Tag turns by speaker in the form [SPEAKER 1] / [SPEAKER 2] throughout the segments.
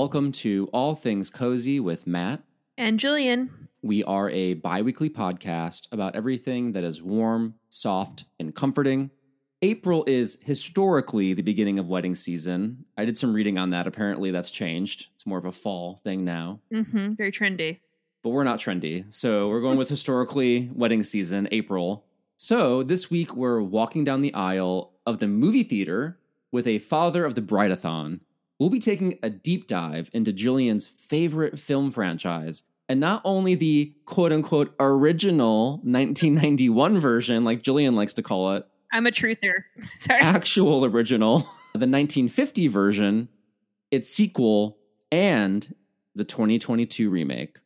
[SPEAKER 1] Welcome to All Things Cozy with Matt.
[SPEAKER 2] And Gillian.
[SPEAKER 1] We are a bi weekly podcast about everything that is warm, soft, and comforting. April is historically the beginning of wedding season. I did some reading on that. Apparently, that's changed. It's more of a fall thing now.
[SPEAKER 2] Mm-hmm. Very trendy.
[SPEAKER 1] But we're not trendy. So we're going with historically wedding season, April. So this week, we're walking down the aisle of the movie theater with a father of the Brideathon. We'll be taking a deep dive into Gillian's favorite film franchise, and not only the quote unquote original 1991 version, like Gillian likes to call it,
[SPEAKER 2] I'm a truther. Sorry.
[SPEAKER 1] actual original, the 1950 version, its sequel, and the 2022 remake.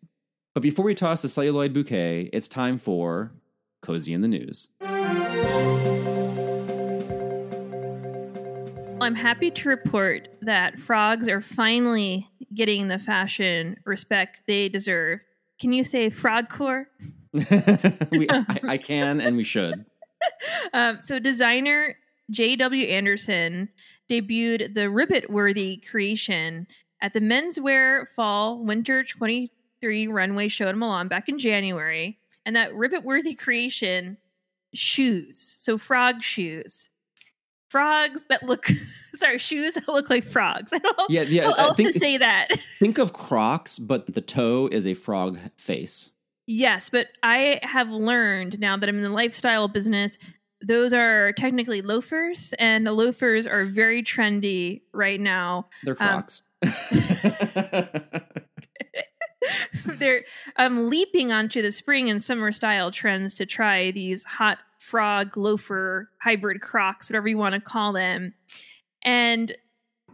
[SPEAKER 1] But before we toss the celluloid bouquet, it's time for Cozy in the News.
[SPEAKER 2] I'm happy to report that frogs are finally getting the fashion respect they deserve. Can you say frogcore?
[SPEAKER 1] we, I, I can and we should.
[SPEAKER 2] Um, so, designer J.W. Anderson debuted the Ribbit Worthy creation at the Menswear Fall Winter 23 runway show in Milan back in January. And that Ribbit Worthy creation, shoes. So, frog shoes. Frogs that look, sorry, shoes that look like frogs. I don't know
[SPEAKER 1] Yeah, yeah.
[SPEAKER 2] how else
[SPEAKER 1] think-
[SPEAKER 2] to say that.
[SPEAKER 1] Think of Crocs, but the toe is a frog face.
[SPEAKER 2] Yes, but I have learned now that I'm in the lifestyle business, those are technically loafers, and the loafers are very trendy right now.
[SPEAKER 1] They're
[SPEAKER 2] Um,
[SPEAKER 1] Crocs.
[SPEAKER 2] They're um, leaping onto the spring and summer style trends to try these hot frog loafer hybrid crocs, whatever you want to call them. And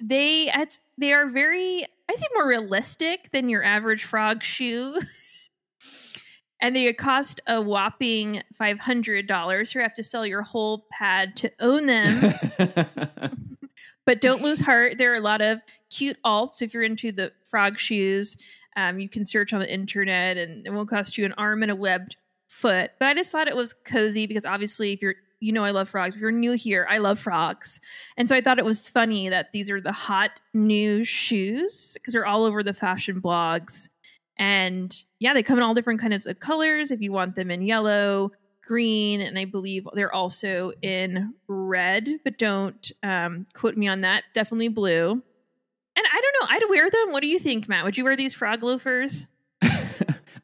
[SPEAKER 2] they they are very I think more realistic than your average frog shoe. and they cost a whopping five hundred dollars. You have to sell your whole pad to own them. but don't lose heart. There are a lot of cute alts. If you're into the frog shoes, um, you can search on the internet and it won't cost you an arm and a webbed foot. But I just thought it was cozy because obviously, if you're, you know, I love frogs. If you're new here, I love frogs. And so I thought it was funny that these are the hot new shoes because they're all over the fashion blogs. And yeah, they come in all different kinds of colors. If you want them in yellow, green, and I believe they're also in red, but don't um, quote me on that. Definitely blue. And I don't know. I'd wear them. What do you think, Matt? Would you wear these frog loafers?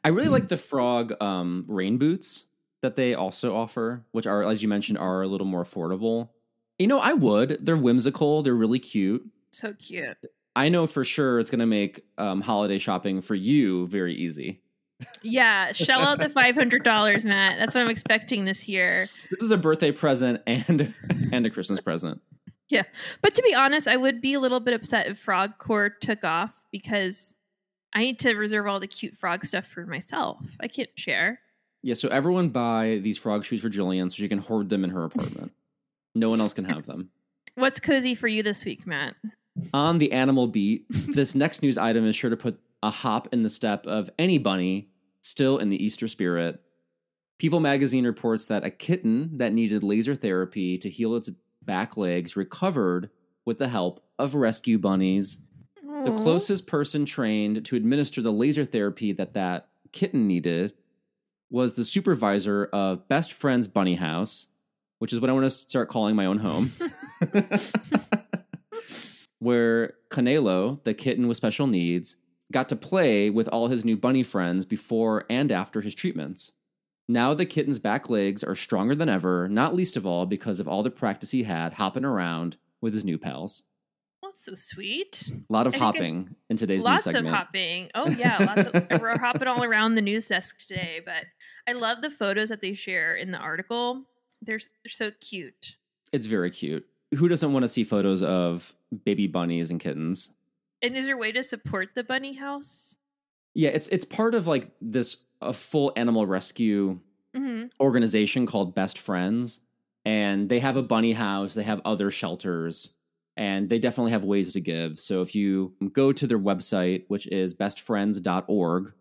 [SPEAKER 1] I really like the frog um, rain boots that they also offer, which are, as you mentioned, are a little more affordable. You know, I would. They're whimsical. They're really cute.
[SPEAKER 2] So cute.
[SPEAKER 1] I know for sure it's going to make um, holiday shopping for you very easy.
[SPEAKER 2] Yeah, shell out the five hundred dollars, Matt. That's what I'm expecting this year.
[SPEAKER 1] This is a birthday present and and a Christmas present.
[SPEAKER 2] Yeah, but to be honest, I would be a little bit upset if Frogcore took off because I need to reserve all the cute frog stuff for myself. I can't share.
[SPEAKER 1] Yeah, so everyone buy these frog shoes for Gillian so she can hoard them in her apartment. no one else can have them.
[SPEAKER 2] What's cozy for you this week, Matt?
[SPEAKER 1] On the animal beat, this next news item is sure to put a hop in the step of any bunny still in the Easter spirit. People magazine reports that a kitten that needed laser therapy to heal its back legs recovered with the help of rescue bunnies. The
[SPEAKER 2] mm-hmm.
[SPEAKER 1] closest person trained to administer the laser therapy that that kitten needed was the supervisor of Best Friends Bunny House, which is what I want to start calling my own home. Where Canelo, the kitten with special needs, got to play with all his new bunny friends before and after his treatments. Now the kitten's back legs are stronger than ever, not least of all because of all the practice he had hopping around with his new pals.
[SPEAKER 2] That's so sweet.
[SPEAKER 1] A lot of
[SPEAKER 2] I
[SPEAKER 1] hopping in today's
[SPEAKER 2] lots of hopping. Oh yeah, lots of we're hopping all around the news desk today. But I love the photos that they share in the article. They're they're so cute.
[SPEAKER 1] It's very cute. Who doesn't want to see photos of baby bunnies and kittens?
[SPEAKER 2] And is there a way to support the bunny house?
[SPEAKER 1] Yeah, it's it's part of like this a full animal rescue
[SPEAKER 2] hmm
[SPEAKER 1] organization called Best Friends, and they have a bunny house. They have other shelters, and they definitely have ways to give. So if you go to their website, which is bestfriends.org,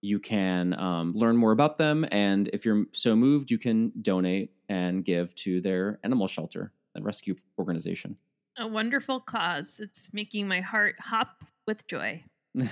[SPEAKER 1] you can um, learn more about them, and if you're so moved, you can donate and give to their animal shelter and rescue organization.
[SPEAKER 2] A wonderful cause. It's making my heart hop with joy.
[SPEAKER 1] well,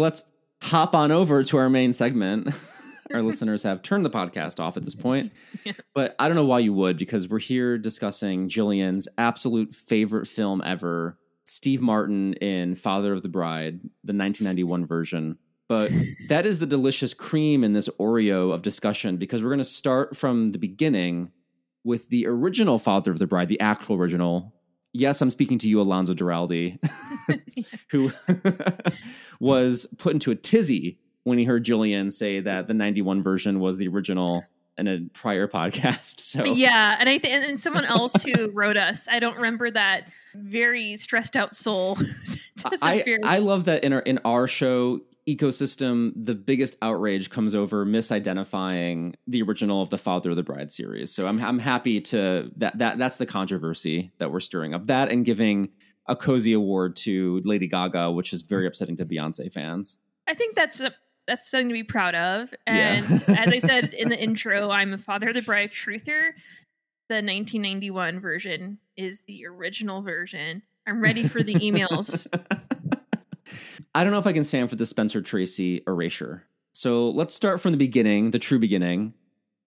[SPEAKER 1] let's hop on over to our main segment. our listeners have turned the podcast off at this point. yeah. But I don't know why you would, because we're here discussing Jillian's absolute favorite film ever, Steve Martin in Father of the Bride, the 1991 version. But that is the delicious cream in this Oreo of discussion because we're going to start from the beginning with the original Father of the Bride, the actual original. Yes, I'm speaking to you, Alonso Duralde, who was put into a tizzy when he heard Gillian say that the 91 version was the original in a prior podcast. So
[SPEAKER 2] yeah, and I think and someone else who wrote us, I don't remember that very stressed out soul.
[SPEAKER 1] I I love that in our in our show ecosystem, the biggest outrage comes over misidentifying the original of the Father of the Bride series. So I'm I'm happy to that that that's the controversy that we're stirring up. That and giving a cozy award to Lady Gaga, which is very upsetting to Beyonce fans.
[SPEAKER 2] I think that's a, that's something to be proud of. And yeah. as I said in the intro, I'm a Father of the Bride truther. The 1991 version is the original version. I'm ready for the emails.
[SPEAKER 1] I don't know if I can stand for the Spencer Tracy erasure. So let's start from the beginning, the true beginning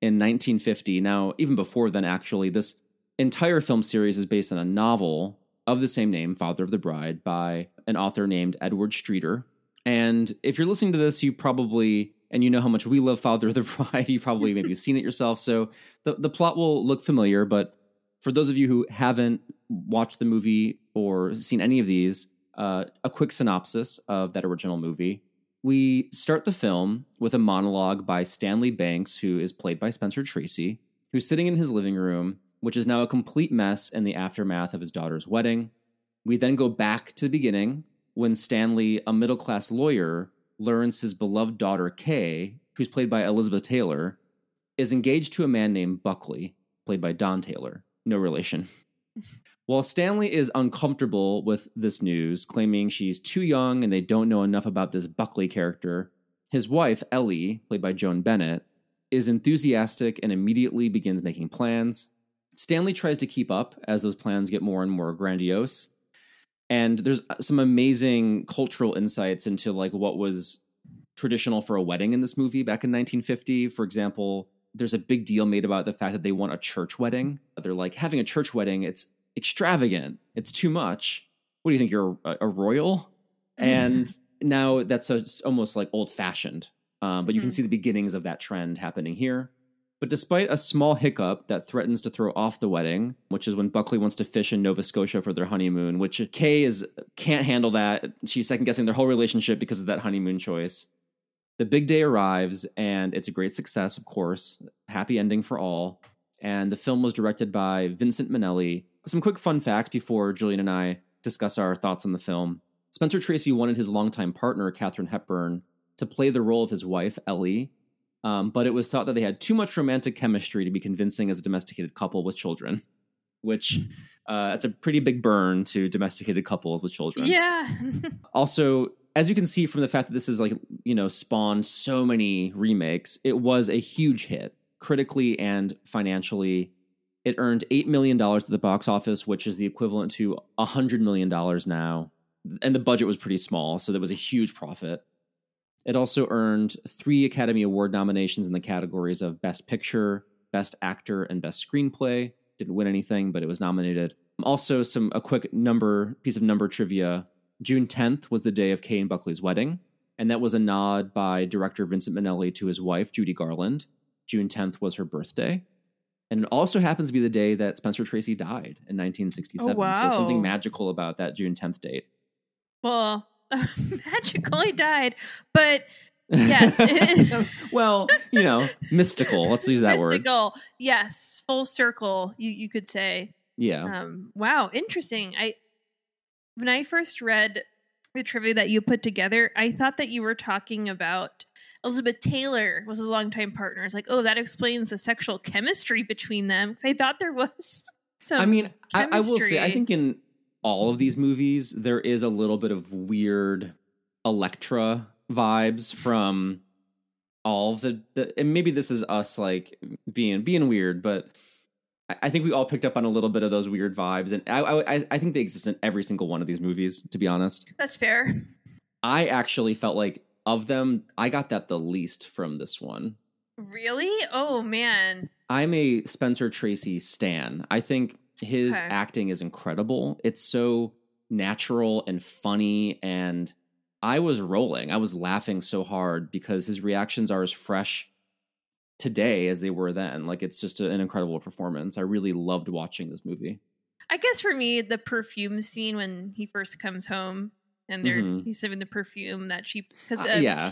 [SPEAKER 1] in 1950. Now, even before then, actually, this entire film series is based on a novel of the same name, Father of the Bride, by an author named Edward Streeter. And if you're listening to this, you probably and you know how much we love Father of the Bride, you probably maybe seen it yourself. So the the plot will look familiar, but for those of you who haven't watched the movie or seen any of these, uh, a quick synopsis of that original movie. We start the film with a monologue by Stanley Banks, who is played by Spencer Tracy, who's sitting in his living room, which is now a complete mess in the aftermath of his daughter's wedding. We then go back to the beginning when Stanley, a middle class lawyer, learns his beloved daughter Kay, who's played by Elizabeth Taylor, is engaged to a man named Buckley, played by Don Taylor. No relation. While Stanley is uncomfortable with this news, claiming she's too young and they don't know enough about this Buckley character, his wife, Ellie, played by Joan Bennett, is enthusiastic and immediately begins making plans. Stanley tries to keep up as those plans get more and more grandiose. And there's some amazing cultural insights into like what was traditional for a wedding in this movie back in 1950. For example, there's a big deal made about the fact that they want a church wedding. They're like having a church wedding, it's extravagant. It's too much. What do you think? You're a, a royal? And now that's a, almost like old fashioned. Um, but you mm-hmm. can see the beginnings of that trend happening here. But despite a small hiccup that threatens to throw off the wedding, which is when Buckley wants to fish in Nova Scotia for their honeymoon, which Kay is can't handle that. She's second guessing their whole relationship because of that honeymoon choice. The big day arrives, and it's a great success, of course. Happy ending for all. And the film was directed by Vincent Minnelli, some quick fun facts before Gillian and I discuss our thoughts on the film. Spencer Tracy wanted his longtime partner, Katharine Hepburn, to play the role of his wife, Ellie, um, but it was thought that they had too much romantic chemistry to be convincing as a domesticated couple with children, which uh, it's a pretty big burn to domesticated couples with children.
[SPEAKER 2] Yeah.
[SPEAKER 1] also, as you can see from the fact that this is like, you know, spawned so many remakes, it was a huge hit critically and financially. It earned $8 million at the box office, which is the equivalent to $100 million now. And the budget was pretty small, so there was a huge profit. It also earned three Academy Award nominations in the categories of Best Picture, Best Actor, and Best Screenplay. Didn't win anything, but it was nominated. Also, some a quick number piece of number trivia. June 10th was the day of Kay and Buckley's wedding, and that was a nod by director Vincent Minnelli to his wife Judy Garland. June 10th was her birthday. And it also happens to be the day that Spencer Tracy died in 1967. Oh, wow. So something magical about that June 10th date.
[SPEAKER 2] Well, magical he died, but yes.
[SPEAKER 1] well, you know, mystical. Let's use that
[SPEAKER 2] mystical.
[SPEAKER 1] word.
[SPEAKER 2] Mystical. Yes, full circle. You you could say.
[SPEAKER 1] Yeah.
[SPEAKER 2] Um, wow, interesting. I when I first read the trivia that you put together, I thought that you were talking about Elizabeth Taylor was his longtime partner. It's like, oh, that explains the sexual chemistry between them. Because I thought there was some.
[SPEAKER 1] I mean, I, I, will say, I think in all of these movies, there is a little bit of weird Electra vibes from all of the, the and maybe this is us like being being weird, but I, I think we all picked up on a little bit of those weird vibes, and I, I I think they exist in every single one of these movies. To be honest,
[SPEAKER 2] That's fair.
[SPEAKER 1] I actually felt like of them, I got that the least from this one.
[SPEAKER 2] Really? Oh man.
[SPEAKER 1] I'm a Spencer Tracy stan. I think his
[SPEAKER 2] Okay.
[SPEAKER 1] acting is incredible. It's so natural and funny and I was rolling. I was laughing so hard because his reactions are as fresh today as they were then. Like it's just a- an incredible performance. I really loved watching this movie.
[SPEAKER 2] I guess for me, the perfume scene when he first comes home and they're
[SPEAKER 1] Mhm.
[SPEAKER 2] he's having the perfume that she because
[SPEAKER 1] Uh, yeah.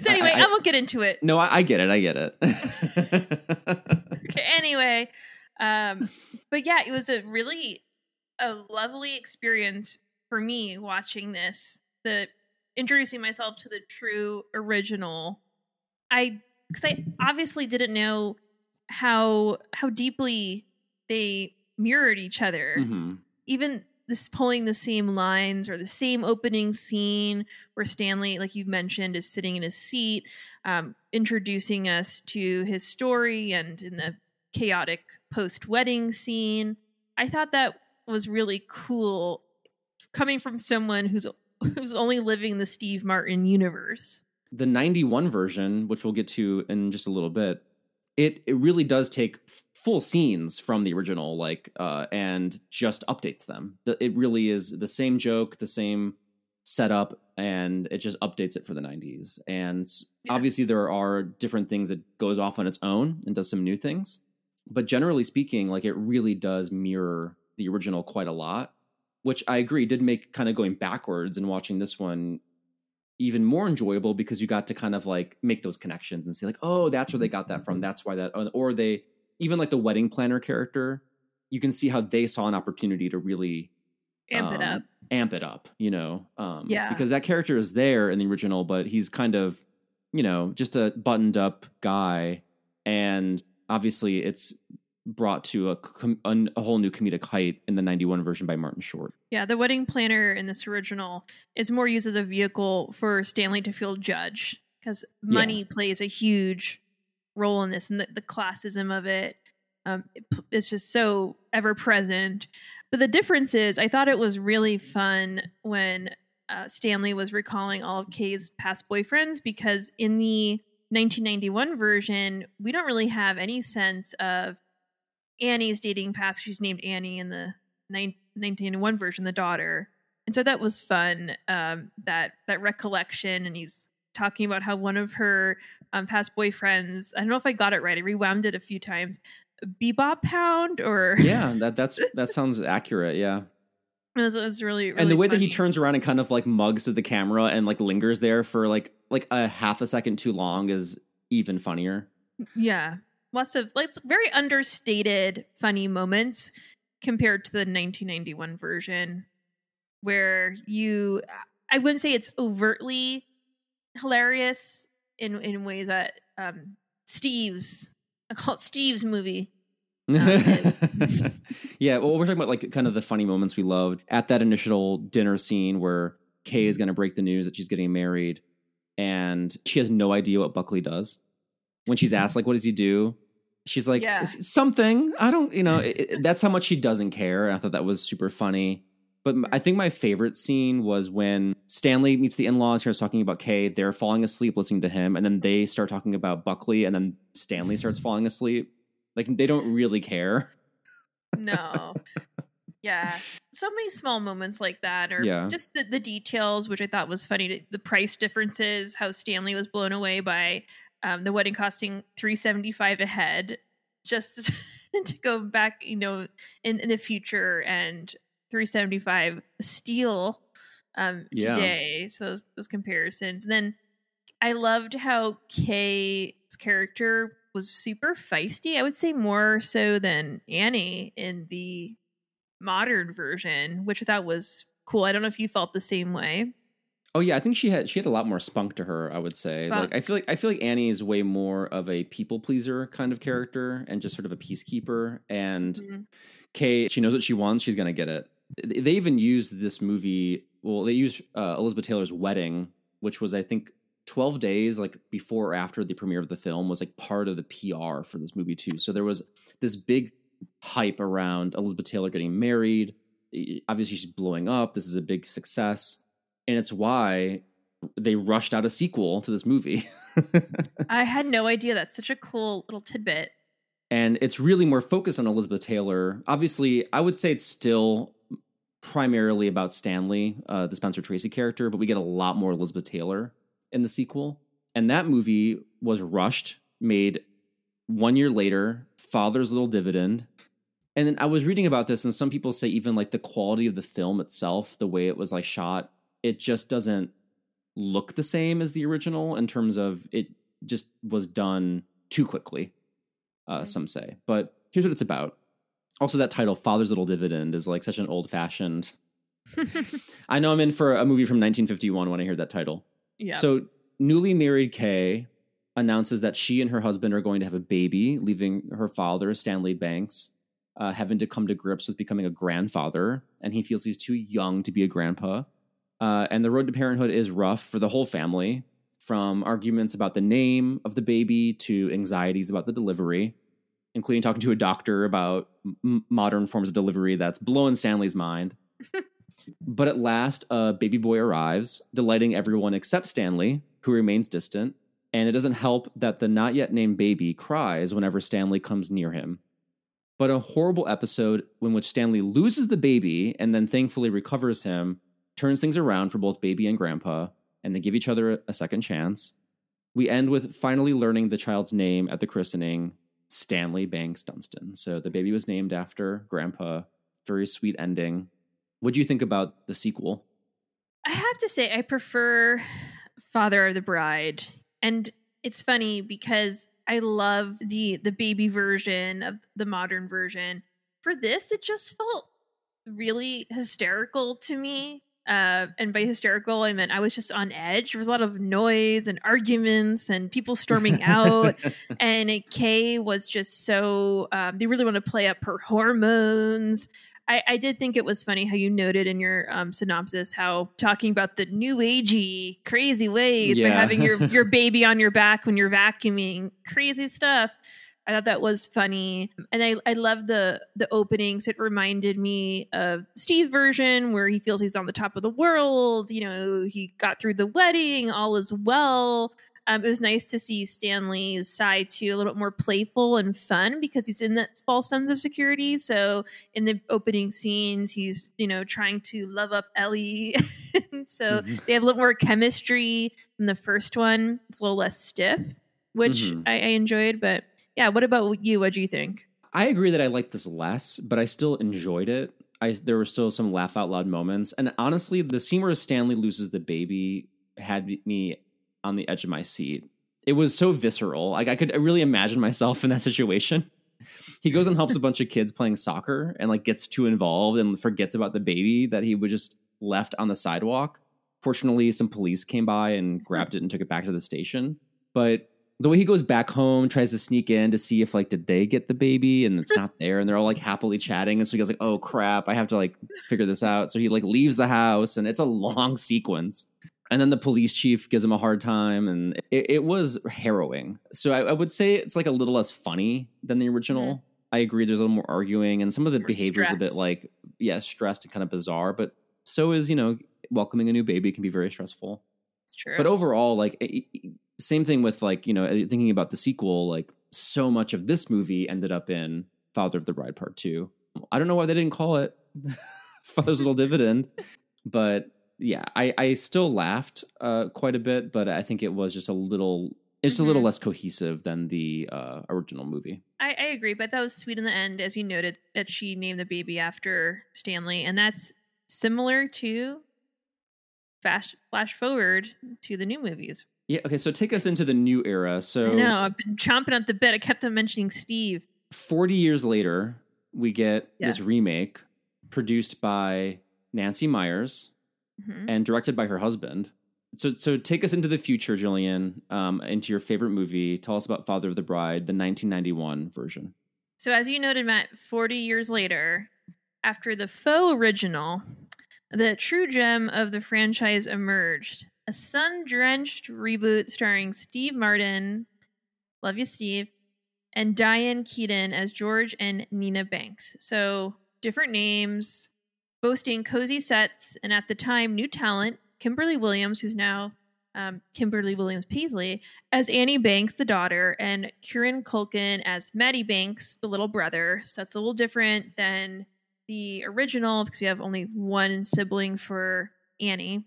[SPEAKER 2] So anyway,
[SPEAKER 1] I-
[SPEAKER 2] I,
[SPEAKER 1] I-
[SPEAKER 2] won't get into it.
[SPEAKER 1] No, I, I get it. I get it.
[SPEAKER 2] Okay. Anyway, um, but yeah, it was a really a lovely experience for me watching this. The introducing myself to the true original. I because I obviously didn't know how how deeply they mirrored each other.
[SPEAKER 1] Mhm.
[SPEAKER 2] even this pulling the same lines or the same opening scene where Stanley, like you mentioned, is sitting in his seat, um, introducing us to his story and in the chaotic post wedding scene. I thought that was really cool coming from someone who's who's only living the Steve Martin universe.
[SPEAKER 1] the 91 version which we'll get to in just a little bit it it really does take full scenes from the original like uh and just updates them it really is the same joke the same setup and it just updates it for the 90s and
[SPEAKER 2] Yeah.
[SPEAKER 1] obviously there are different things that goes off on its own and does some new things but generally speaking like it really does mirror the original quite a lot which i agree did make kind of going backwards and watching this one even more enjoyable because you got to kind of like make those connections and see like oh that's where they got that from that's why that or they even like the wedding planner character you can see how they saw an opportunity to really
[SPEAKER 2] Amp it
[SPEAKER 1] um,
[SPEAKER 2] up.
[SPEAKER 1] amp it up you know um
[SPEAKER 2] Yeah.
[SPEAKER 1] because that character is there in the original but he's kind of you know just a buttoned up guy and obviously it's brought to a, com- a, whole new comedic height in the 91 version by martin short
[SPEAKER 2] Yeah, the wedding planner in this original is more used as a vehicle for Stanley to feel judged because money plays a huge role in this and the, the classism of it. Um, it it's just so ever present. But the difference is, I thought it was really fun when uh, Stanley was recalling all of Kay's past boyfriends because in the 1991 version, we don't really have any sense of Annie's dating past. She's named Annie in the 1991 version, the daughter. And so that was fun. Um, that that recollection, and he's talking about how one of her um, past boyfriends. I don't know if I got it right. I rewound it a few times. Bebop Pound, or
[SPEAKER 1] yeah that that's that sounds accurate yeah
[SPEAKER 2] it was, it was really, really
[SPEAKER 1] and the way that he turns around and kind of like mugs to the camera and like lingers there for like like a half a second too long is even funnier
[SPEAKER 2] Yeah. Lots of like very understated funny moments compared to the 1991 version where you I wouldn't say it's overtly hilarious in in ways that um Steve's I call it Steve's movie.
[SPEAKER 1] yeah well we're talking about like kind of the funny moments we loved at that initial dinner scene where kay is going to break the news that she's getting married and she has no idea what buckley does when she's asked like what does he do she's like
[SPEAKER 2] Yeah.
[SPEAKER 1] Something i don't you know it, it- that's how much she doesn't care i thought that was super funny but I think my favorite scene was when Stanley meets the in-laws. Here, talking about Kay. They're falling asleep listening to him, and then they start talking about Buckley, and then Stanley starts falling asleep. Like they don't really care.
[SPEAKER 2] No. yeah. So many small moments like that, or
[SPEAKER 1] Yeah.
[SPEAKER 2] just the, the details, which I thought was funny. The price differences, how Stanley was blown away by um, the wedding costing three seventy five a head, just to go back, you know, in, in the future and three seventy five steel um,
[SPEAKER 1] Yeah.
[SPEAKER 2] today. So those, those comparisons, and then I loved how Kay's character was super feisty. I would say more so than Annie in the modern version, which I thought was cool. I don't know if you felt the same way.
[SPEAKER 1] Oh yeah, I think she had she had a lot more spunk to her. I would say.
[SPEAKER 2] Spunk.
[SPEAKER 1] Like I feel like I feel like Annie is way more of a people pleaser kind of character and just sort of a peacekeeper. And
[SPEAKER 2] Mhm.
[SPEAKER 1] Kay, she knows what she wants. She's gonna get it. They even used this movie. Well, they used uh, Elizabeth Taylor's wedding, which was I think twelve days like before or after the premiere of the film was like part of the PR for this movie too. So there was this big hype around Elizabeth Taylor getting married. Obviously, she's blowing up. This is a big success. And it's why they rushed out a sequel to this movie.
[SPEAKER 2] I had no idea. That's such a cool little tidbit.
[SPEAKER 1] And it's really more focused on Elizabeth Taylor. Obviously, I would say it's still primarily about Stanley, uh, the Spencer Tracy character, but we get a lot more Elizabeth Taylor in the sequel. And that movie was rushed, made one year later, Father's Little Dividend. And then I was reading about this, and some people say even like the quality of the film itself, the way it was like shot, it just doesn't look the same as the original in terms of it just was done too quickly. Uh, mm-hmm. Some say, but here's what it's about. Also, that title, Father's Little Dividend, is like such an old fashioned. I know I'm in for a movie from 1951 when I hear that title.
[SPEAKER 2] Yeah.
[SPEAKER 1] So, newly married Kay announces that she and her husband are going to have a baby, leaving her father, Stanley Banks, uh, having to come to grips with becoming a grandfather. And he feels he's too young to be a grandpa. Uh, and the road to parenthood is rough for the whole family, from arguments about the name of the baby to anxieties about the delivery, including talking to a doctor about m- modern forms of delivery that's blowing Stanley's mind. but at last, a baby boy arrives, delighting everyone except Stanley, who remains distant. And it doesn't help that the not yet named baby cries whenever Stanley comes near him. But a horrible episode in which Stanley loses the baby and then thankfully recovers him turns things around for both baby and grandpa, and they give each other a second chance. We end with finally learning the child's name at the christening Stanley Banks Dunstan. So the baby was named after grandpa. Very sweet ending. What do you think about the sequel?
[SPEAKER 2] I have to say, I prefer Father of the Bride. And it's funny because I love the the baby version of the modern version. For this, it just felt really hysterical to me uh, and by hysterical, I meant I was just on edge. There was a lot of noise and arguments and people storming out. and Kay was just so, um, they really want to play up her hormones. I, I, did think it was funny how you noted in your um, synopsis how talking about the new agey crazy ways yeah. by having your, your baby on your back when you're vacuuming, crazy stuff. I thought that was funny, and I I love the the openings. It reminded me of Steve version where he feels he's on the top of the world. You know, he got through the wedding, all is well. Um, it was nice to see Stanley's side too, a little bit more playful and fun because he's in that false sense of security. So in the opening scenes, he's you know trying to love up Ellie, so mm-hmm. they have a little more chemistry than the first one. It's a little less stiff, which mm-hmm. I, I enjoyed, but yeah, what about you? What do you think?
[SPEAKER 1] I agree that I liked this less, but I still enjoyed it. I there were still some laugh out loud moments, and honestly, the scene where Stanley loses the baby had me on the edge of my seat. It was so visceral. Like I could really imagine myself in that situation. He goes and helps a bunch of kids playing soccer and like gets too involved and forgets about the baby that he was just left on the sidewalk. Fortunately, some police came by and grabbed it and took it back to the station. But the way he goes back home, tries to sneak in to see if like did they get the baby, and it's not there, and they're all like happily chatting, and so he goes like, "Oh crap, I have to like figure this out." So he like leaves the house, and it's a long sequence. And then the police chief gives him a hard time, and it, it was harrowing. So I, I, would say it's like a little less funny than the original. Mm-hmm. I agree. There's a little more arguing, and some of the behaviors is a bit like yeah, stressed and kind of bizarre. But so is you know welcoming a new baby can be very stressful.
[SPEAKER 2] It's true.
[SPEAKER 1] But overall, like it, same thing with like you know uh, thinking about the sequel like so much of this movie ended up in father of the bride part two i don't know why they didn't call it father's little dividend but yeah i i still laughed uh quite a bit but i think it was just a little it's mm-hmm. a little mm-hmm. less cohesive than the uh, original movie.
[SPEAKER 2] I, I, agree, but that was sweet in the end, as you noted that she named the baby after Stanley, and that's similar to flash flash forward to the new movies
[SPEAKER 1] yeah. Okay. So take us into the new era. So
[SPEAKER 2] I know I've been chomping at the bit. I kept on mentioning Steve.
[SPEAKER 1] Forty years later, we get yes. this remake produced by Nancy Meyers mm-hmm. and directed by her husband. So, so take us into the future, Gillian, um, into your favorite movie. Tell us about Father of the Bride, the 1991 version.
[SPEAKER 2] So, as you noted, Matt, 40 years later, after the faux original, the true gem of the franchise emerged a sun drenched reboot starring Steve Martin. Love you, Steve. and Diane Keaton as George and Nina Banks. So different names, boasting cozy sets, and at the time, new talent, Kimberly Williams, who's now um, Kimberly Williams Paisley, as Annie Banks, the daughter, and Kieran Culkin as Matty Banks, the little brother. So that's a little different than the original because we have only one sibling for Annie.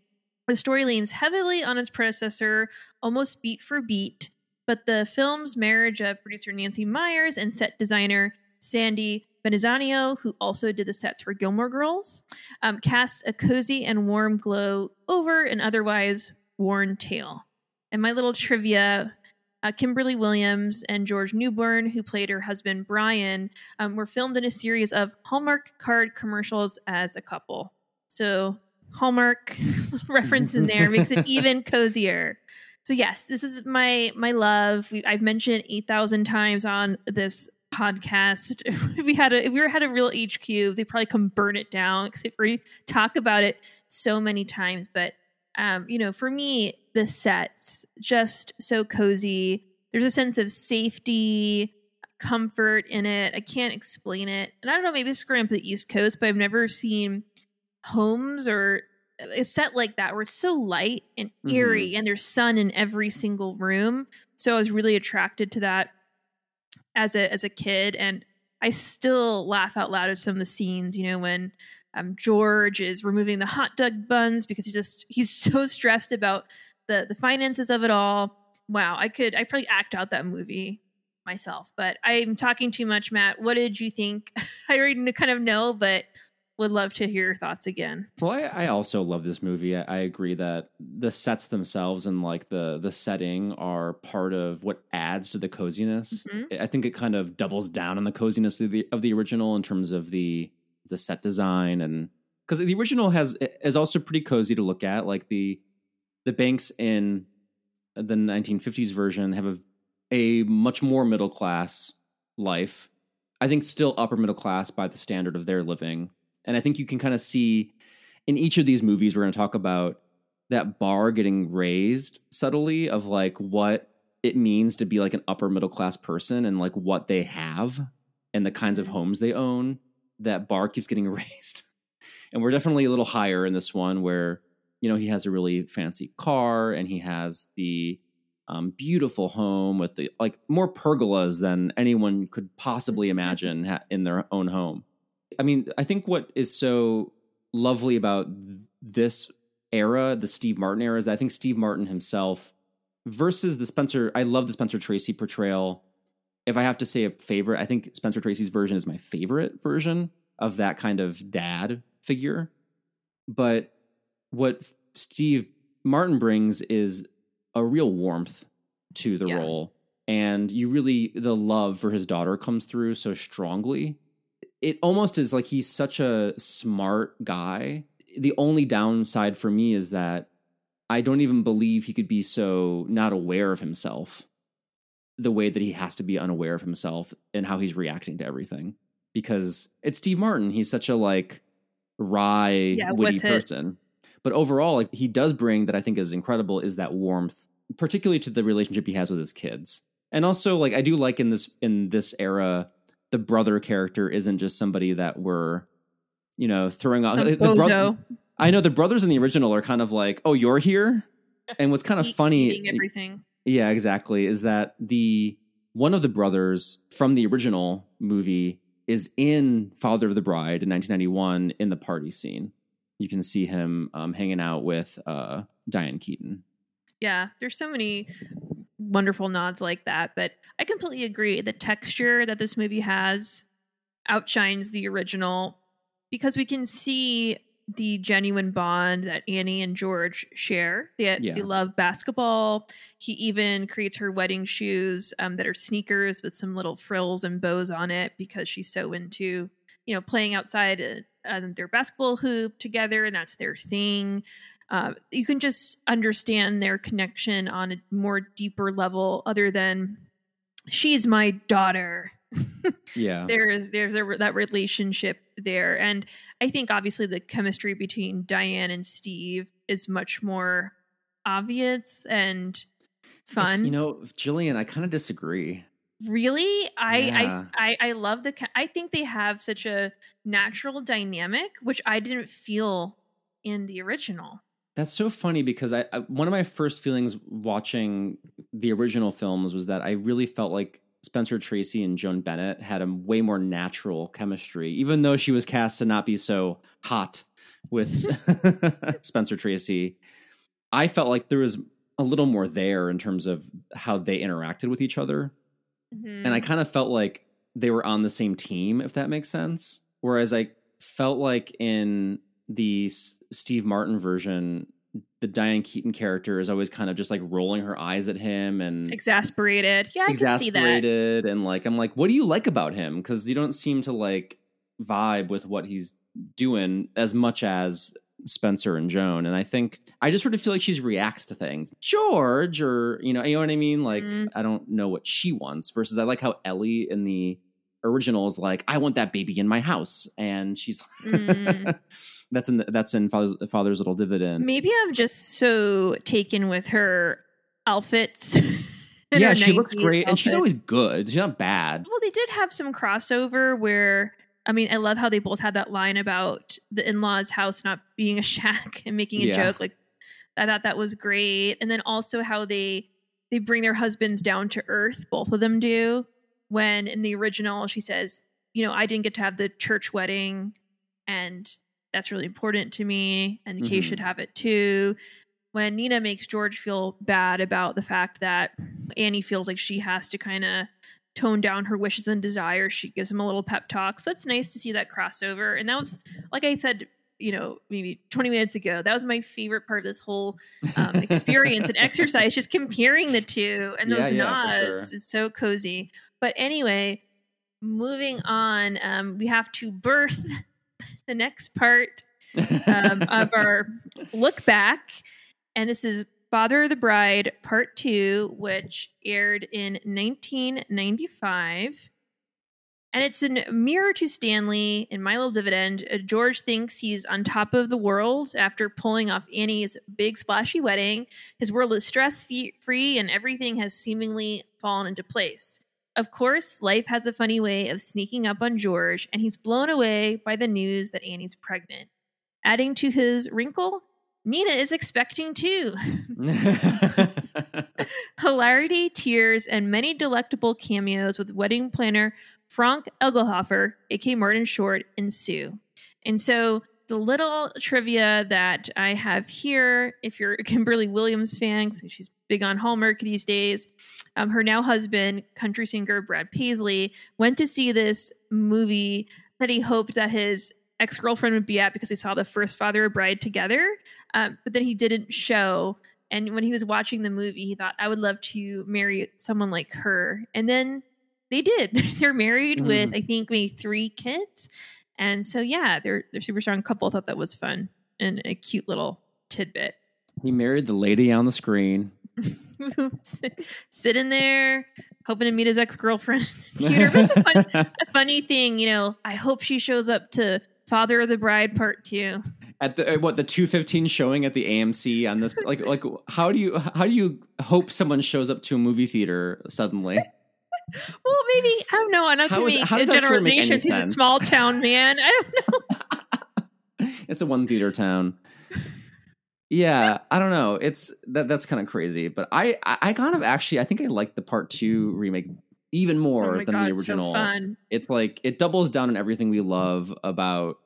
[SPEAKER 2] The story leans heavily on its predecessor, almost beat for beat, but the film's marriage of producer Nancy Meyers and set designer Sandy Veneziano, who also did the sets for Gilmore Girls, um, casts a cozy and warm glow over an otherwise worn tale. And my little trivia uh, Kimberly Williams and George Newbern, who played her husband Brian, um, were filmed in a series of Hallmark card commercials as a couple. So, Hallmark reference in there makes it even cozier. So, yes, this is my my love. We, I've mentioned eight thousand times on this podcast. if we had a if we were had a real HQ, they probably come burn it down because we talk about it so many times. But um, you know, for me, the sets just so cozy. There's a sense of safety, comfort in it. I can't explain it. And I don't know, maybe it's growing up the East Coast, but I've never seen homes or a set like that where it's so light and eerie mm-hmm. and there's sun in every single room. So I was really attracted to that as a as a kid and I still laugh out loud at some of the scenes, you know, when um, George is removing the hot dog buns because he's just he's so stressed about the the finances of it all. Wow, I could I probably act out that movie myself, but I'm talking too much, Matt. What did you think? I already kind of know, but would love to hear your thoughts again.
[SPEAKER 1] Well, I, I also love this movie. I, I, agree that the sets themselves and like the the setting are part of what adds to the coziness. Mm-hmm. I think it kind of doubles down on the coziness of the of the original in terms of the the set design and because the original has is also pretty cozy to look at. Like the the banks in the 1950s version have a a much more middle class life. I think still upper middle class by the standard of their living. And I think you can kind of see in each of these movies we're going to talk about that bar getting raised subtly of like what it means to be like an upper middle class person and like what they have and the kinds of homes they own that bar keeps getting raised. and we're definitely a little higher in this one where, you know, he has a really fancy car and he has the um, beautiful home with the like more pergolas than anyone could possibly imagine ha- in their own home. I mean, I think what is so lovely about this era, the Steve Martin era, is that I think Steve Martin himself versus the Spencer, I love the Spencer Tracy portrayal if I have to say a favorite, I think Spencer Tracy's version is my favorite version of that kind of dad figure. But what Steve Martin brings is a real warmth to the yeah. role. And you really, the love for his daughter comes through so strongly. It almost is like he's such a smart guy. The only downside for me is that I don't even believe he could be so not aware of himself the way that he has to be unaware of himself and how he's reacting to everything because it's Steve Martin. He's such a like wry, yeah, witty person. But overall, like he does bring that I think is incredible is that warmth, particularly to the relationship he has with his kids. And also, like I do like in this in this era, the brother character isn't just somebody that we're, you know, throwing on the bro- I know the brothers in the original are kind of like, oh, you're here. And what's kind of funny,
[SPEAKER 2] everything
[SPEAKER 1] yeah, exactly. Is that the one of the brothers from the original movie is in Father of the Bride in 1991 in the party scene. You can see him um, hanging out with uh, Diane Keaton.
[SPEAKER 2] Yeah, there's so many wonderful nods like that. But I completely agree. The texture that this movie has outshines the original because we can see the genuine bond that Annie and George share. They, yeah. they love basketball. He even creates her wedding shoes um, that are sneakers with some little frills and bows on it because she's so into, you know, playing outside uh, their basketball hoop together, and that's their thing. Uh, you can just understand their connection on a more deeper level, other than she's my daughter
[SPEAKER 1] yeah
[SPEAKER 2] there's there's a that relationship there and i think obviously the chemistry between diane and steve is much more obvious and fun
[SPEAKER 1] it's, you know gillian i kind of disagree
[SPEAKER 2] Really, I,
[SPEAKER 1] Yeah.
[SPEAKER 2] I I I love the. I think they have such a natural dynamic, which I didn't feel in the original.
[SPEAKER 1] That's so funny because I, I one of my first feelings watching the original films was that I really felt like Spencer Tracy and Joan Bennett had a way more natural chemistry, even though she was cast to not be so hot with Spencer Tracy. I felt like there was a little more there in terms of how they interacted with each other. And I
[SPEAKER 2] Mhm.
[SPEAKER 1] kind of felt like they were on the same team, if that makes sense. Whereas I felt like in the Steve Martin version, the Diane Keaton character is always kind of just like rolling her eyes at him and
[SPEAKER 2] exasperated. Yeah, I can see that.
[SPEAKER 1] exasperated. And like, I'm like, what do you like about him? Because you don't seem to like vibe with what he's doing as much as Spencer and Joan. And I think I just sort of feel like she reacts to things. George, or you know, you know what I mean? Like,
[SPEAKER 2] Mm.
[SPEAKER 1] I don't know what she wants. Versus, I like how Ellie in the original is like, I want that baby in my house, and she's
[SPEAKER 2] Mm.
[SPEAKER 1] that's in that's in Father's Father's Little Dividend.
[SPEAKER 2] Maybe I'm just so taken with her outfits.
[SPEAKER 1] yeah,
[SPEAKER 2] her
[SPEAKER 1] she looks
[SPEAKER 2] 90s
[SPEAKER 1] great, and she's always good. She's not bad.
[SPEAKER 2] Well, they did have some crossover where I mean, I love how they both had that line about the in-laws' house not being a shack and making a
[SPEAKER 1] Yeah.
[SPEAKER 2] joke. Like I thought that was great. And then also how they they bring their husbands down to earth, both of them do. When in the original she says, you know, I didn't get to have the church wedding and that's really important to me and Kay
[SPEAKER 1] Mhm.
[SPEAKER 2] should have it too. When Nina makes George feel bad about the fact that Annie feels like she has to kind of tone down her wishes and desires. She gives him a little pep talk. So it's nice to see that crossover. And that was, like I said, you know, maybe 20 minutes ago, that was my favorite part of this whole um, experience and exercise, just comparing the two and
[SPEAKER 1] Yeah,
[SPEAKER 2] those
[SPEAKER 1] yeah, for sure.
[SPEAKER 2] nods. It's so cozy. But anyway, moving on, um, we have to birth the next part um, of our look back. And this is Father of the Bride Part 2, which aired in 1995. And it's a mirror to Stanley in My Little Dividend. Uh, George thinks he's on top of the world after pulling off Annie's big splashy wedding. His world is stress free and everything has seemingly fallen into place. Of course, life has a funny way of sneaking up on George, and he's blown away by the news that Annie's pregnant. Adding to his wrinkle, Nina is expecting too. Hilarity, tears, and many delectable cameos with wedding planner Franck Eggelhoffer, aka Martin Short, ensue. And so the little trivia that I have here, if you're a Kimberly Williams fan, she's big on Hallmark these days, um, her now husband, country singer Brad Paisley, went to see this movie that he hoped that his ex girlfriend would be at because they saw the first Father of Bride together. Um, but then he didn't show. And when he was watching the movie, he thought, I would love to marry someone like her. And then they did. they're married with, I think, maybe three kids. And so, yeah, they're they're super strong couple. I thought that was fun and a cute little tidbit.
[SPEAKER 1] he married the lady on the screen.
[SPEAKER 2] Sit- Sitting there, hoping to meet his ex girlfriend. Theater. But it's a, fun, a funny thing, you know. I hope she shows up to Father of the Bride Part Two.
[SPEAKER 1] at the what the 215 showing at the AMC on this like like how do you how do you hope someone shows up to a movie theater suddenly?
[SPEAKER 2] Well, maybe I don't know. Not
[SPEAKER 1] How
[SPEAKER 2] to
[SPEAKER 1] is-
[SPEAKER 2] make
[SPEAKER 1] how does that story make any
[SPEAKER 2] generalizations. He's a small town man. I don't know.
[SPEAKER 1] it's a one theater town. Yeah, I don't know. It's that that's kind of crazy, but I, I I kind of actually I think I like the part 2 remake even oh more
[SPEAKER 2] oh
[SPEAKER 1] than
[SPEAKER 2] god,
[SPEAKER 1] the original.
[SPEAKER 2] so fun.
[SPEAKER 1] it's like it doubles down on everything we love about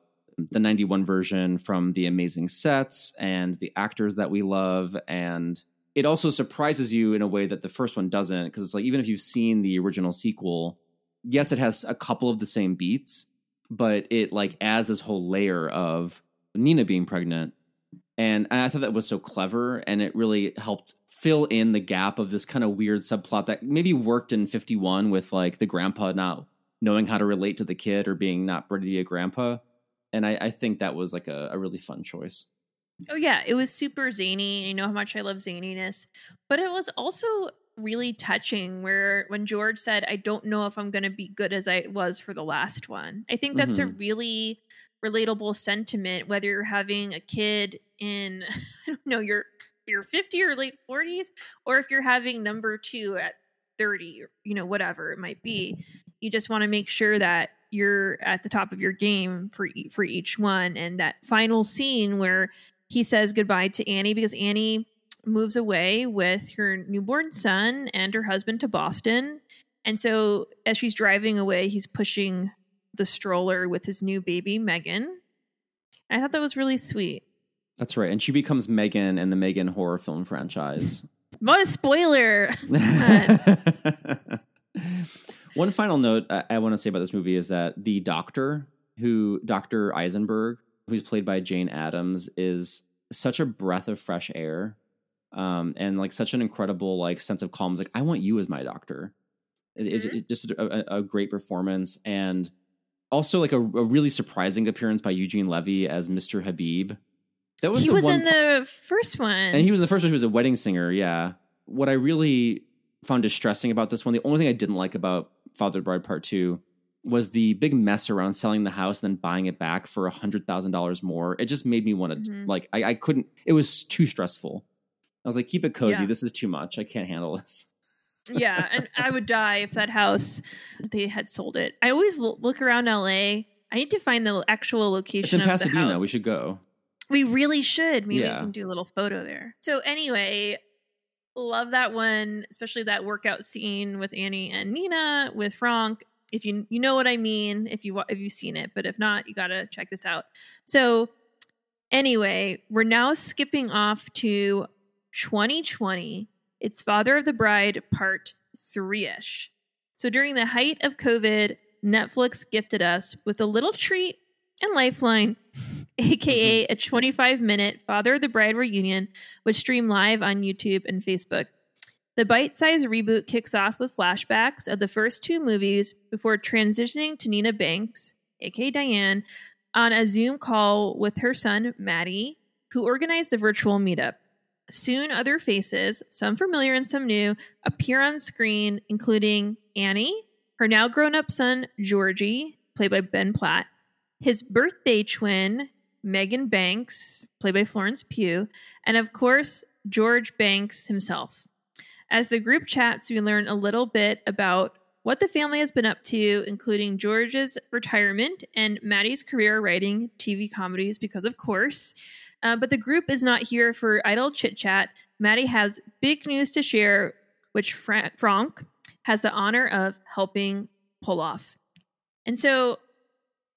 [SPEAKER 1] the 91 version from the amazing sets and the actors that we love and it also surprises you in a way that the first one doesn't because it's like even if you've seen the original sequel yes it has a couple of the same beats but it like adds this whole layer of nina being pregnant and i thought that was so clever and it really helped fill in the gap of this kind of weird subplot that maybe worked in 51 with like the grandpa not knowing how to relate to the kid or being not ready to be a grandpa. And i, I think that was like a, a really fun choice.
[SPEAKER 2] Oh yeah, it was super zany. You know how much I love zaniness, but it was also really touching. Where when George said, "I don't know if I'm going to be good as I was for the last one," I think that's a mm-hmm. really relatable sentiment. Whether you're having a kid in, I don't know, your your 50 or late 40s, or if you're having number two at 30 or you know whatever it might be you just want to make sure that you're at the top of your game for for each one and that final scene where he says goodbye to Annie because Annie moves away with her newborn son and her husband to Boston and so as she's driving away he's pushing the stroller with his new baby Megan I thought that was really sweet
[SPEAKER 1] That's right. And she becomes Megan in the Megan horror film franchise.
[SPEAKER 2] what a spoiler
[SPEAKER 1] One final note I, I want to say about this movie is that the doctor, who Dr. Eisenberg, who's played by Jane Adams, is such a breath of fresh air. Um, and like such an incredible like sense of calm. It's like I want you as my doctor. It- It's
[SPEAKER 2] Mhm.
[SPEAKER 1] it's just a- a great performance, and also like a, a really surprising appearance by Eugene Levy as Mr. Habib. That was
[SPEAKER 2] he was in the first one
[SPEAKER 1] and he was in the first one. He was a wedding singer. Yeah. What I really found distressing about this one, the only thing I didn't like about Father Bride Part Two, was the big mess around selling the house and then buying it back for a hundred thousand dollars more. It just made me want to
[SPEAKER 2] Mhm.
[SPEAKER 1] like I, I couldn't. It was too stressful. I was like, keep it cozy.
[SPEAKER 2] Yeah.
[SPEAKER 1] This is too much. I can't handle this.
[SPEAKER 2] Yeah, and I would die if that house they had sold it. I always lo- look around LA. I need to find the actual location
[SPEAKER 1] It's in
[SPEAKER 2] of the
[SPEAKER 1] Pasadena.
[SPEAKER 2] house.
[SPEAKER 1] We should go.
[SPEAKER 2] We really should. Maybe
[SPEAKER 1] Yeah.
[SPEAKER 2] we can do a little photo there. So anyway, love that one, especially that workout scene with Annie and Nina with Franck. If you you know what I mean, if you if you've seen it, but if not, you gotta check this out. So anyway, we're now skipping off to 2020. It's Father of the Bride Part Three ish. So during the height of COVID, Netflix gifted us with a little treat and lifeline aka a mm-hmm. 25 minute Father of the Bride reunion, which streamed live on YouTube and Facebook. The bite sized reboot kicks off with flashbacks of the first two movies before transitioning to Nina Banks, aka Diane, on a Zoom call with her son, Matty, who organized a virtual meetup. Soon, other faces, some familiar and some new, appear on screen, including Annie, her now grown up son, Georgie, played by Ben Platt, his birthday twin, Megan Banks, played by Florence Pugh, and of course, George Banks himself. As the group chats, we learn a little bit about what the family has been up to, including George's retirement and Matty's career writing TV comedies, because of course. Uh, but the group is not here for idle chit chat. Matty has big news to share, which Fra- Franck has the honor of helping pull off. And so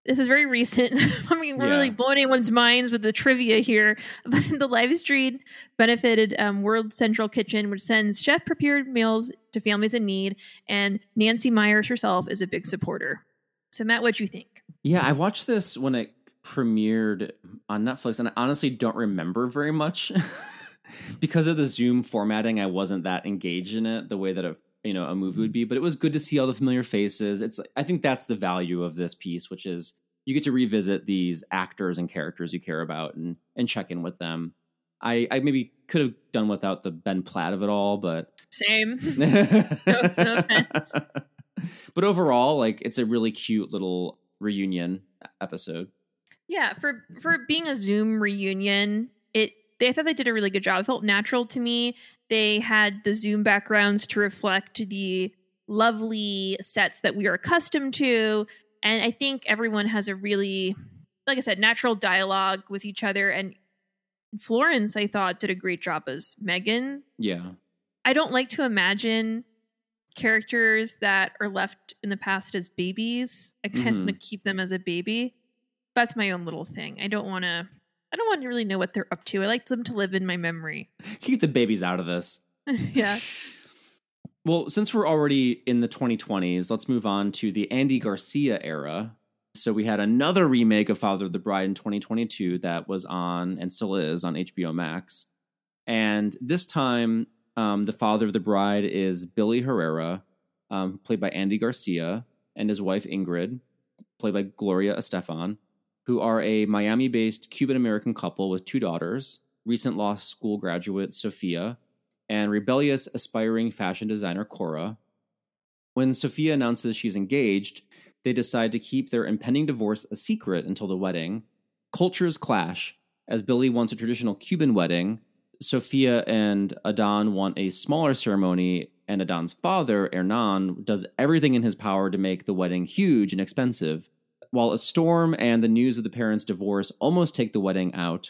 [SPEAKER 2] this is very recent. I mean, we're really
[SPEAKER 1] Yeah.
[SPEAKER 2] blowing anyone's minds with the trivia here. But the live stream benefited um, World Central Kitchen, which sends chef prepared meals to families in need. And Nancy Meyers herself is a big supporter. So, Matt, what do you think?
[SPEAKER 1] Yeah, I watched this when it premiered on Netflix, and I honestly don't remember very much because of the Zoom formatting. I wasn't that engaged in it the way that a you know a movie would be. But it was good to see all the familiar faces. It's I think that's the value of this piece, which is you get to revisit these actors and characters you care about and and check in with them. I, I maybe could have done without the Ben Platt of it all, but
[SPEAKER 2] Same.
[SPEAKER 1] no,
[SPEAKER 2] no offense.
[SPEAKER 1] but overall, like it's a really cute little reunion episode.
[SPEAKER 2] Yeah, for for being a Zoom reunion, it they I thought they did a really good job. It felt natural to me. They had the Zoom backgrounds to reflect the lovely sets that we are accustomed to, and I think everyone has a really like I said, natural dialogue with each other and Florence, I thought, did a great job as Megan.
[SPEAKER 1] Yeah.
[SPEAKER 2] I don't like to imagine characters that are left in the past as babies. I kind of
[SPEAKER 1] Mhm.
[SPEAKER 2] want to keep them as a baby. That's my own little thing. I don't want to. I don't want to really know what they're up to. I like them to live in my memory.
[SPEAKER 1] Keep the babies out of this.
[SPEAKER 2] yeah.
[SPEAKER 1] Well, since we're already in the 2020s, let's move on to the Andy Garcia era. So we had another remake of Father of the Bride in 2022 that was on and still is on HBO Max. And this time, um, the father of the bride is Billy Herrera, um, played by Andy Garcia, and his wife Ingrid, played by Gloria Estefan, who are a Miami based Cuban American couple with two daughters, recent law school graduate Sophia, and rebellious aspiring fashion designer Cora. When Sophia announces she's engaged, they decide to keep their impending divorce a secret until the wedding. Cultures clash as Billy wants a traditional Cuban wedding. Sophia and Adan want a smaller ceremony and Adan's father, Hernan, does everything in his power to make the wedding huge and expensive. While a storm and the news of the parents' divorce almost take the wedding out,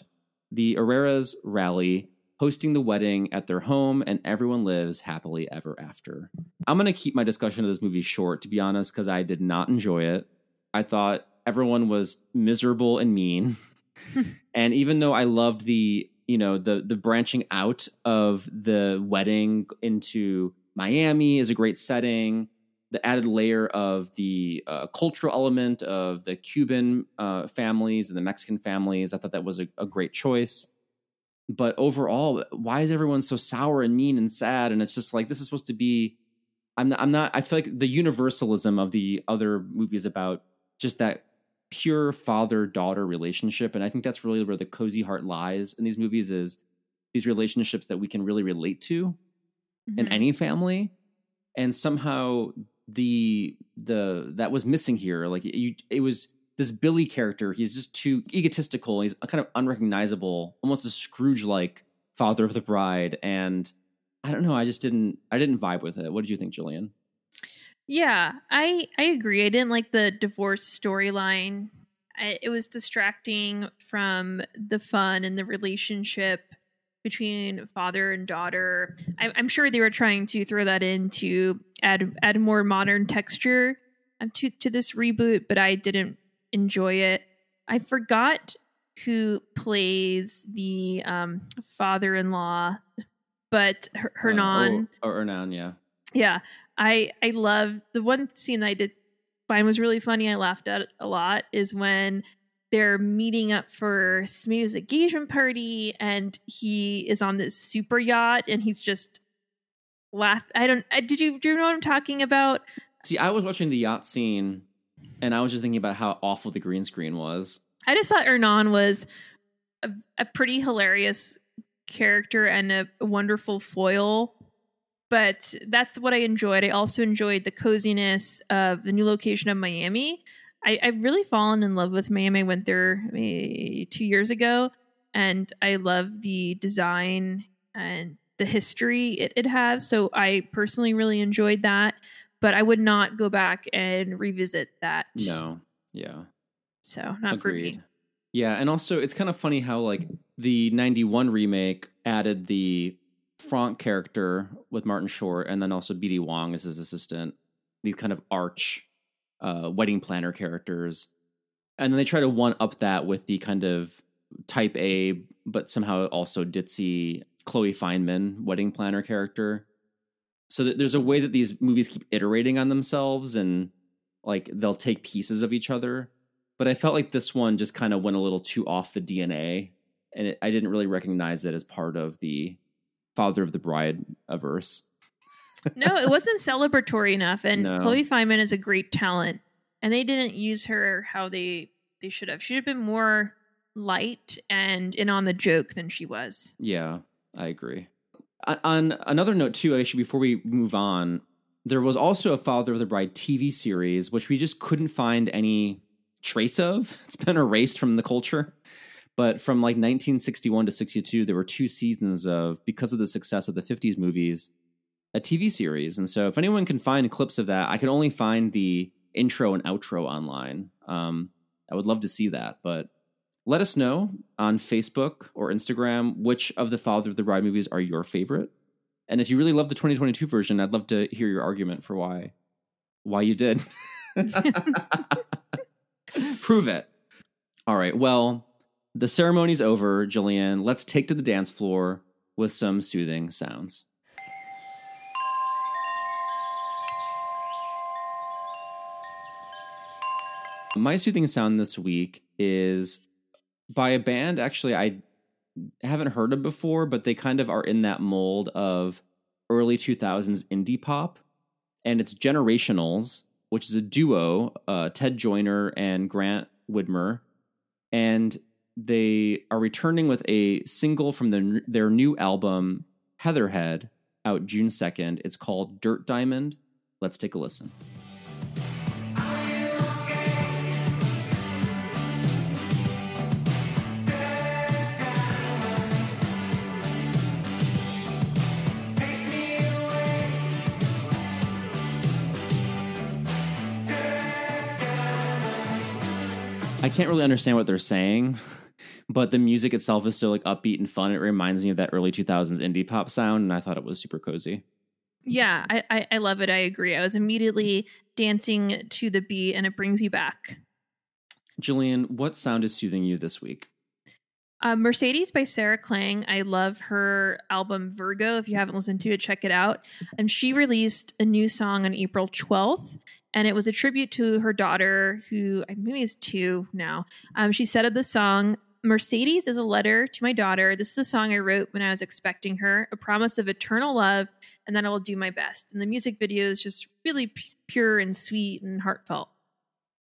[SPEAKER 1] the Herreras rally, hosting the wedding at their home, and everyone lives happily ever after. I'm going to keep my discussion of this movie short, to be honest, because I did not enjoy it. I thought everyone was miserable and mean. and even though I loved the you know the the branching out of the wedding into Miami is a great setting. The added layer of the uh, cultural element of the Cuban uh, families and the Mexican families, I thought that was a, a great choice. But overall, why is everyone so sour and mean and sad? And it's just like this is supposed to be. I'm not, I'm not. I feel like the universalism of the other movies about just that pure father daughter relationship and i think that's really where the cozy heart lies in these movies is these relationships that we can really relate to mm-hmm. in any family and somehow the the that was missing here like you it was this billy character he's just too egotistical he's kind of unrecognizable almost a scrooge like father of the bride and i don't know i just didn't i didn't vibe with it what did you think gillian
[SPEAKER 2] yeah, I I agree. I didn't like the divorce storyline. It was distracting from the fun and the relationship between father and daughter. I, I'm sure they were trying to throw that in to add add more modern texture um, to to this reboot, but I didn't enjoy it. I forgot who plays the um, father-in-law, but Hernan.
[SPEAKER 1] Uh, or, or Hernan, yeah.
[SPEAKER 2] Yeah, I I love the one scene that I did find was really funny. I laughed at a lot is when they're meeting up for Smea's engagement party, and he is on this super yacht, and he's just laugh. I don't. Uh, did you do you know what I'm talking about?
[SPEAKER 1] See, I was watching the yacht scene, and I was just thinking about how awful the green screen was.
[SPEAKER 2] I just thought Hernan was a, a pretty hilarious character and a wonderful foil but that's what I enjoyed. I also enjoyed the coziness of the new location of Miami. I, have really fallen in love with Miami. I went there maybe two years ago, and I love the design and the history it, it has. So I personally really enjoyed that, but I would not go back and revisit that.
[SPEAKER 1] No, yeah.
[SPEAKER 2] So not Agreed. for me.
[SPEAKER 1] Yeah, and also it's kind of funny how like the 91 remake added the Franck character with Martin Short, and then also BD Wong as his assistant. These kind of arch uh, wedding planner characters, and then they try to one up that with the kind of type A, but somehow also ditzy Chloe Fineman wedding planner character. So there's a way that these movies keep iterating on themselves, and like they'll take pieces of each other. But I felt like this one just kind of went a little too off the DNA, and it, I didn't really recognize it as part of the Father of the Bride averse.
[SPEAKER 2] no, it wasn't celebratory enough. And no. Chloe Fineman is a great talent, and they didn't use her how they they should have. She should have been more light and in on the joke than she was.
[SPEAKER 1] Yeah, I agree. On another note, too, actually, before we move on, there was also a Father of the Bride TV series, which we just couldn't find any trace of. It's been erased from the culture. But from like 1961 to 62, there were two seasons of, because of the success of the 50s movies, a TV series. And so if anyone can find clips of that, I could only find the intro and outro online. Um, I would love to see that. But let us know on Facebook or Instagram which of the Father of the Bride movies are your favorite. And if you really love the 2022 version, I'd love to hear your argument for why why you did. Prove it. All right. Well, the ceremony's over, Gillian. Let's take to the dance floor with some soothing sounds. My soothing sound this week is by a band actually I haven't heard of before, but they kind of are in that mold of early 2000s indie pop. And it's Generationals, which is a duo, uh, Ted Joyner and Grant Widmer. And they are returning with a single from the, their new album, Heatherhead, out June 2nd. It's called Dirt Diamond. Let's take a listen. I can't really understand what they're saying, but the music itself is so like upbeat and fun. It reminds me of that early 2000s indie pop sound, and I thought it was super cozy.
[SPEAKER 2] Yeah, I, I, I love it. I agree. I was immediately dancing to the beat, and it brings you back.
[SPEAKER 1] Gillian, what sound is soothing you this week?
[SPEAKER 2] Uh, Mercedes by Sarah Klang. I love her album Virgo. If you haven't listened to it, check it out. And she released a new song on April 12th, and it was a tribute to her daughter, who I maybe is two now. Um, she said of the song, Mercedes is a letter to my daughter. This is the song I wrote when I was expecting her, a promise of eternal love, and then I will do my best. And the music video is just really p- pure and sweet and heartfelt.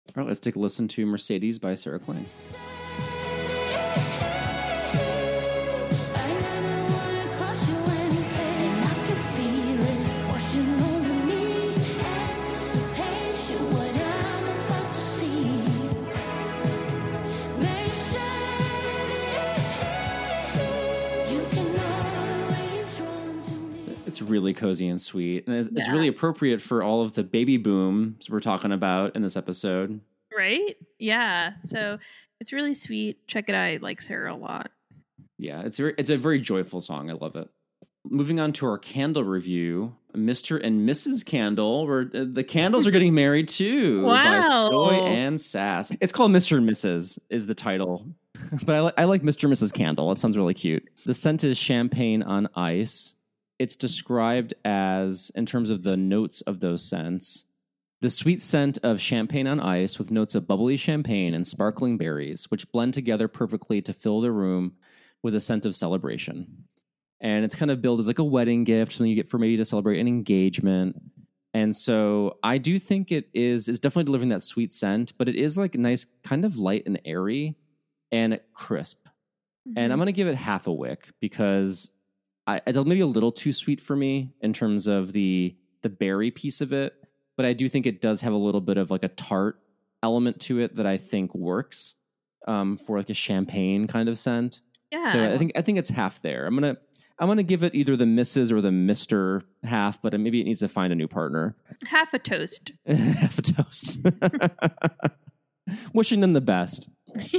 [SPEAKER 1] All right, let's take a listen to Mercedes by Sarah Klang. Really cozy and sweet, and it's, it's really appropriate for all of the baby booms we're talking about in this episode.
[SPEAKER 2] Right? Yeah. So it's really sweet. Check it out. I like Sarah a lot.
[SPEAKER 1] Yeah, it's very, it's a very joyful song. I love it. Moving on to our candle review, Mr. and Mrs. Candle, where uh, the candles are getting married too.
[SPEAKER 2] Wow.
[SPEAKER 1] By Soy and Sass. It's called Mr. and Mrs. is the title. But I, li- I like Mr. and Mrs. Candle. It sounds really cute. The scent is champagne on ice. It's described as, in terms of the notes of those scents, the sweet scent of champagne on ice with notes of bubbly champagne and sparkling berries, which blend together perfectly to fill the room with a scent of celebration. And it's kind of billed as like a wedding gift, something you get for maybe to celebrate an engagement. And so I do think it is is definitely delivering that sweet scent, but it is like nice, kind of light and airy and crisp. And mm-hmm. I'm gonna give it half a wick because I, it's maybe a little too sweet for me in terms of the the berry piece of it. But I do think it does have a little bit of like a tart element to it that I think works um, for like a champagne kind of scent.
[SPEAKER 2] yeah.
[SPEAKER 1] So I think I think it's half there. I'm gonna I'm gonna give it either the Mrs. or the Mister half, but maybe it needs to find a new partner.
[SPEAKER 2] half a toast.
[SPEAKER 1] half a toast. Wishing them the best.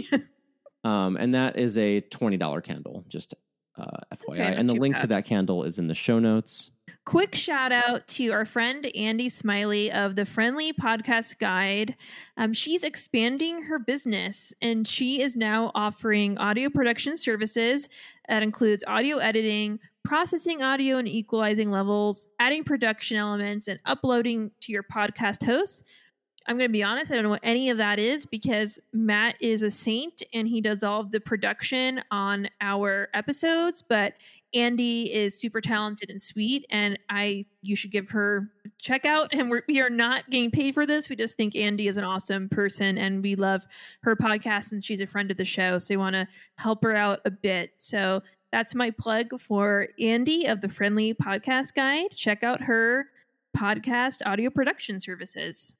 [SPEAKER 1] Um, and that is a twenty dollar candle. Just uh, FYI,
[SPEAKER 2] Okay,
[SPEAKER 1] and the link to that candle is in the show notes.
[SPEAKER 2] Quick shout out to our friend Andy Smiley of the Friendly Podcast Guide. Um, she's expanding her business and she is now offering audio production services that includes audio editing, processing audio and equalizing levels, adding production elements, and uploading to your podcast hosts. I'm going to be honest, I don't know what any of that is because Matt is a saint and he does all of the production on our episodes, but Andy is super talented and sweet, and I you should give her a check out. And we're, we are not getting paid for this. We just think Andy is an awesome person, and we love her podcast, and she's a friend of the show. So we want to help her out a bit. So that's my plug for Andy of the Friendly Podcast Guide. Check out her podcast audio production services.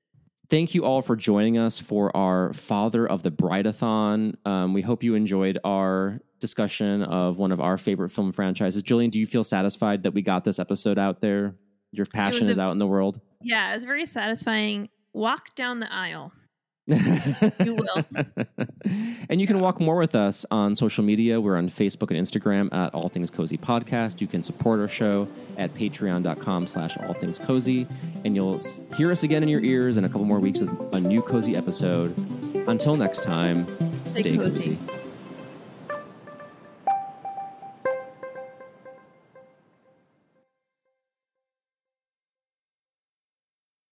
[SPEAKER 1] Thank you all for joining us for our Father of the Brideathon. Um, we hope you enjoyed our discussion of one of our favorite film franchises. Gillian, do you feel satisfied that we got this episode out there? Your passion
[SPEAKER 2] was
[SPEAKER 1] is out in the world.
[SPEAKER 2] Yeah, it was very satisfying. Walk down the aisle.
[SPEAKER 1] You
[SPEAKER 2] will.
[SPEAKER 1] and you can walk more with us on social media. We're on Facebook and Instagram at All Things Cozy Podcast. You can support our show at patreon.com slash all things cozy. And you'll hear us again in your ears in a couple more weeks with a new cozy episode. Until next time,
[SPEAKER 2] Stay
[SPEAKER 1] stay
[SPEAKER 2] cozy.
[SPEAKER 1] cozy.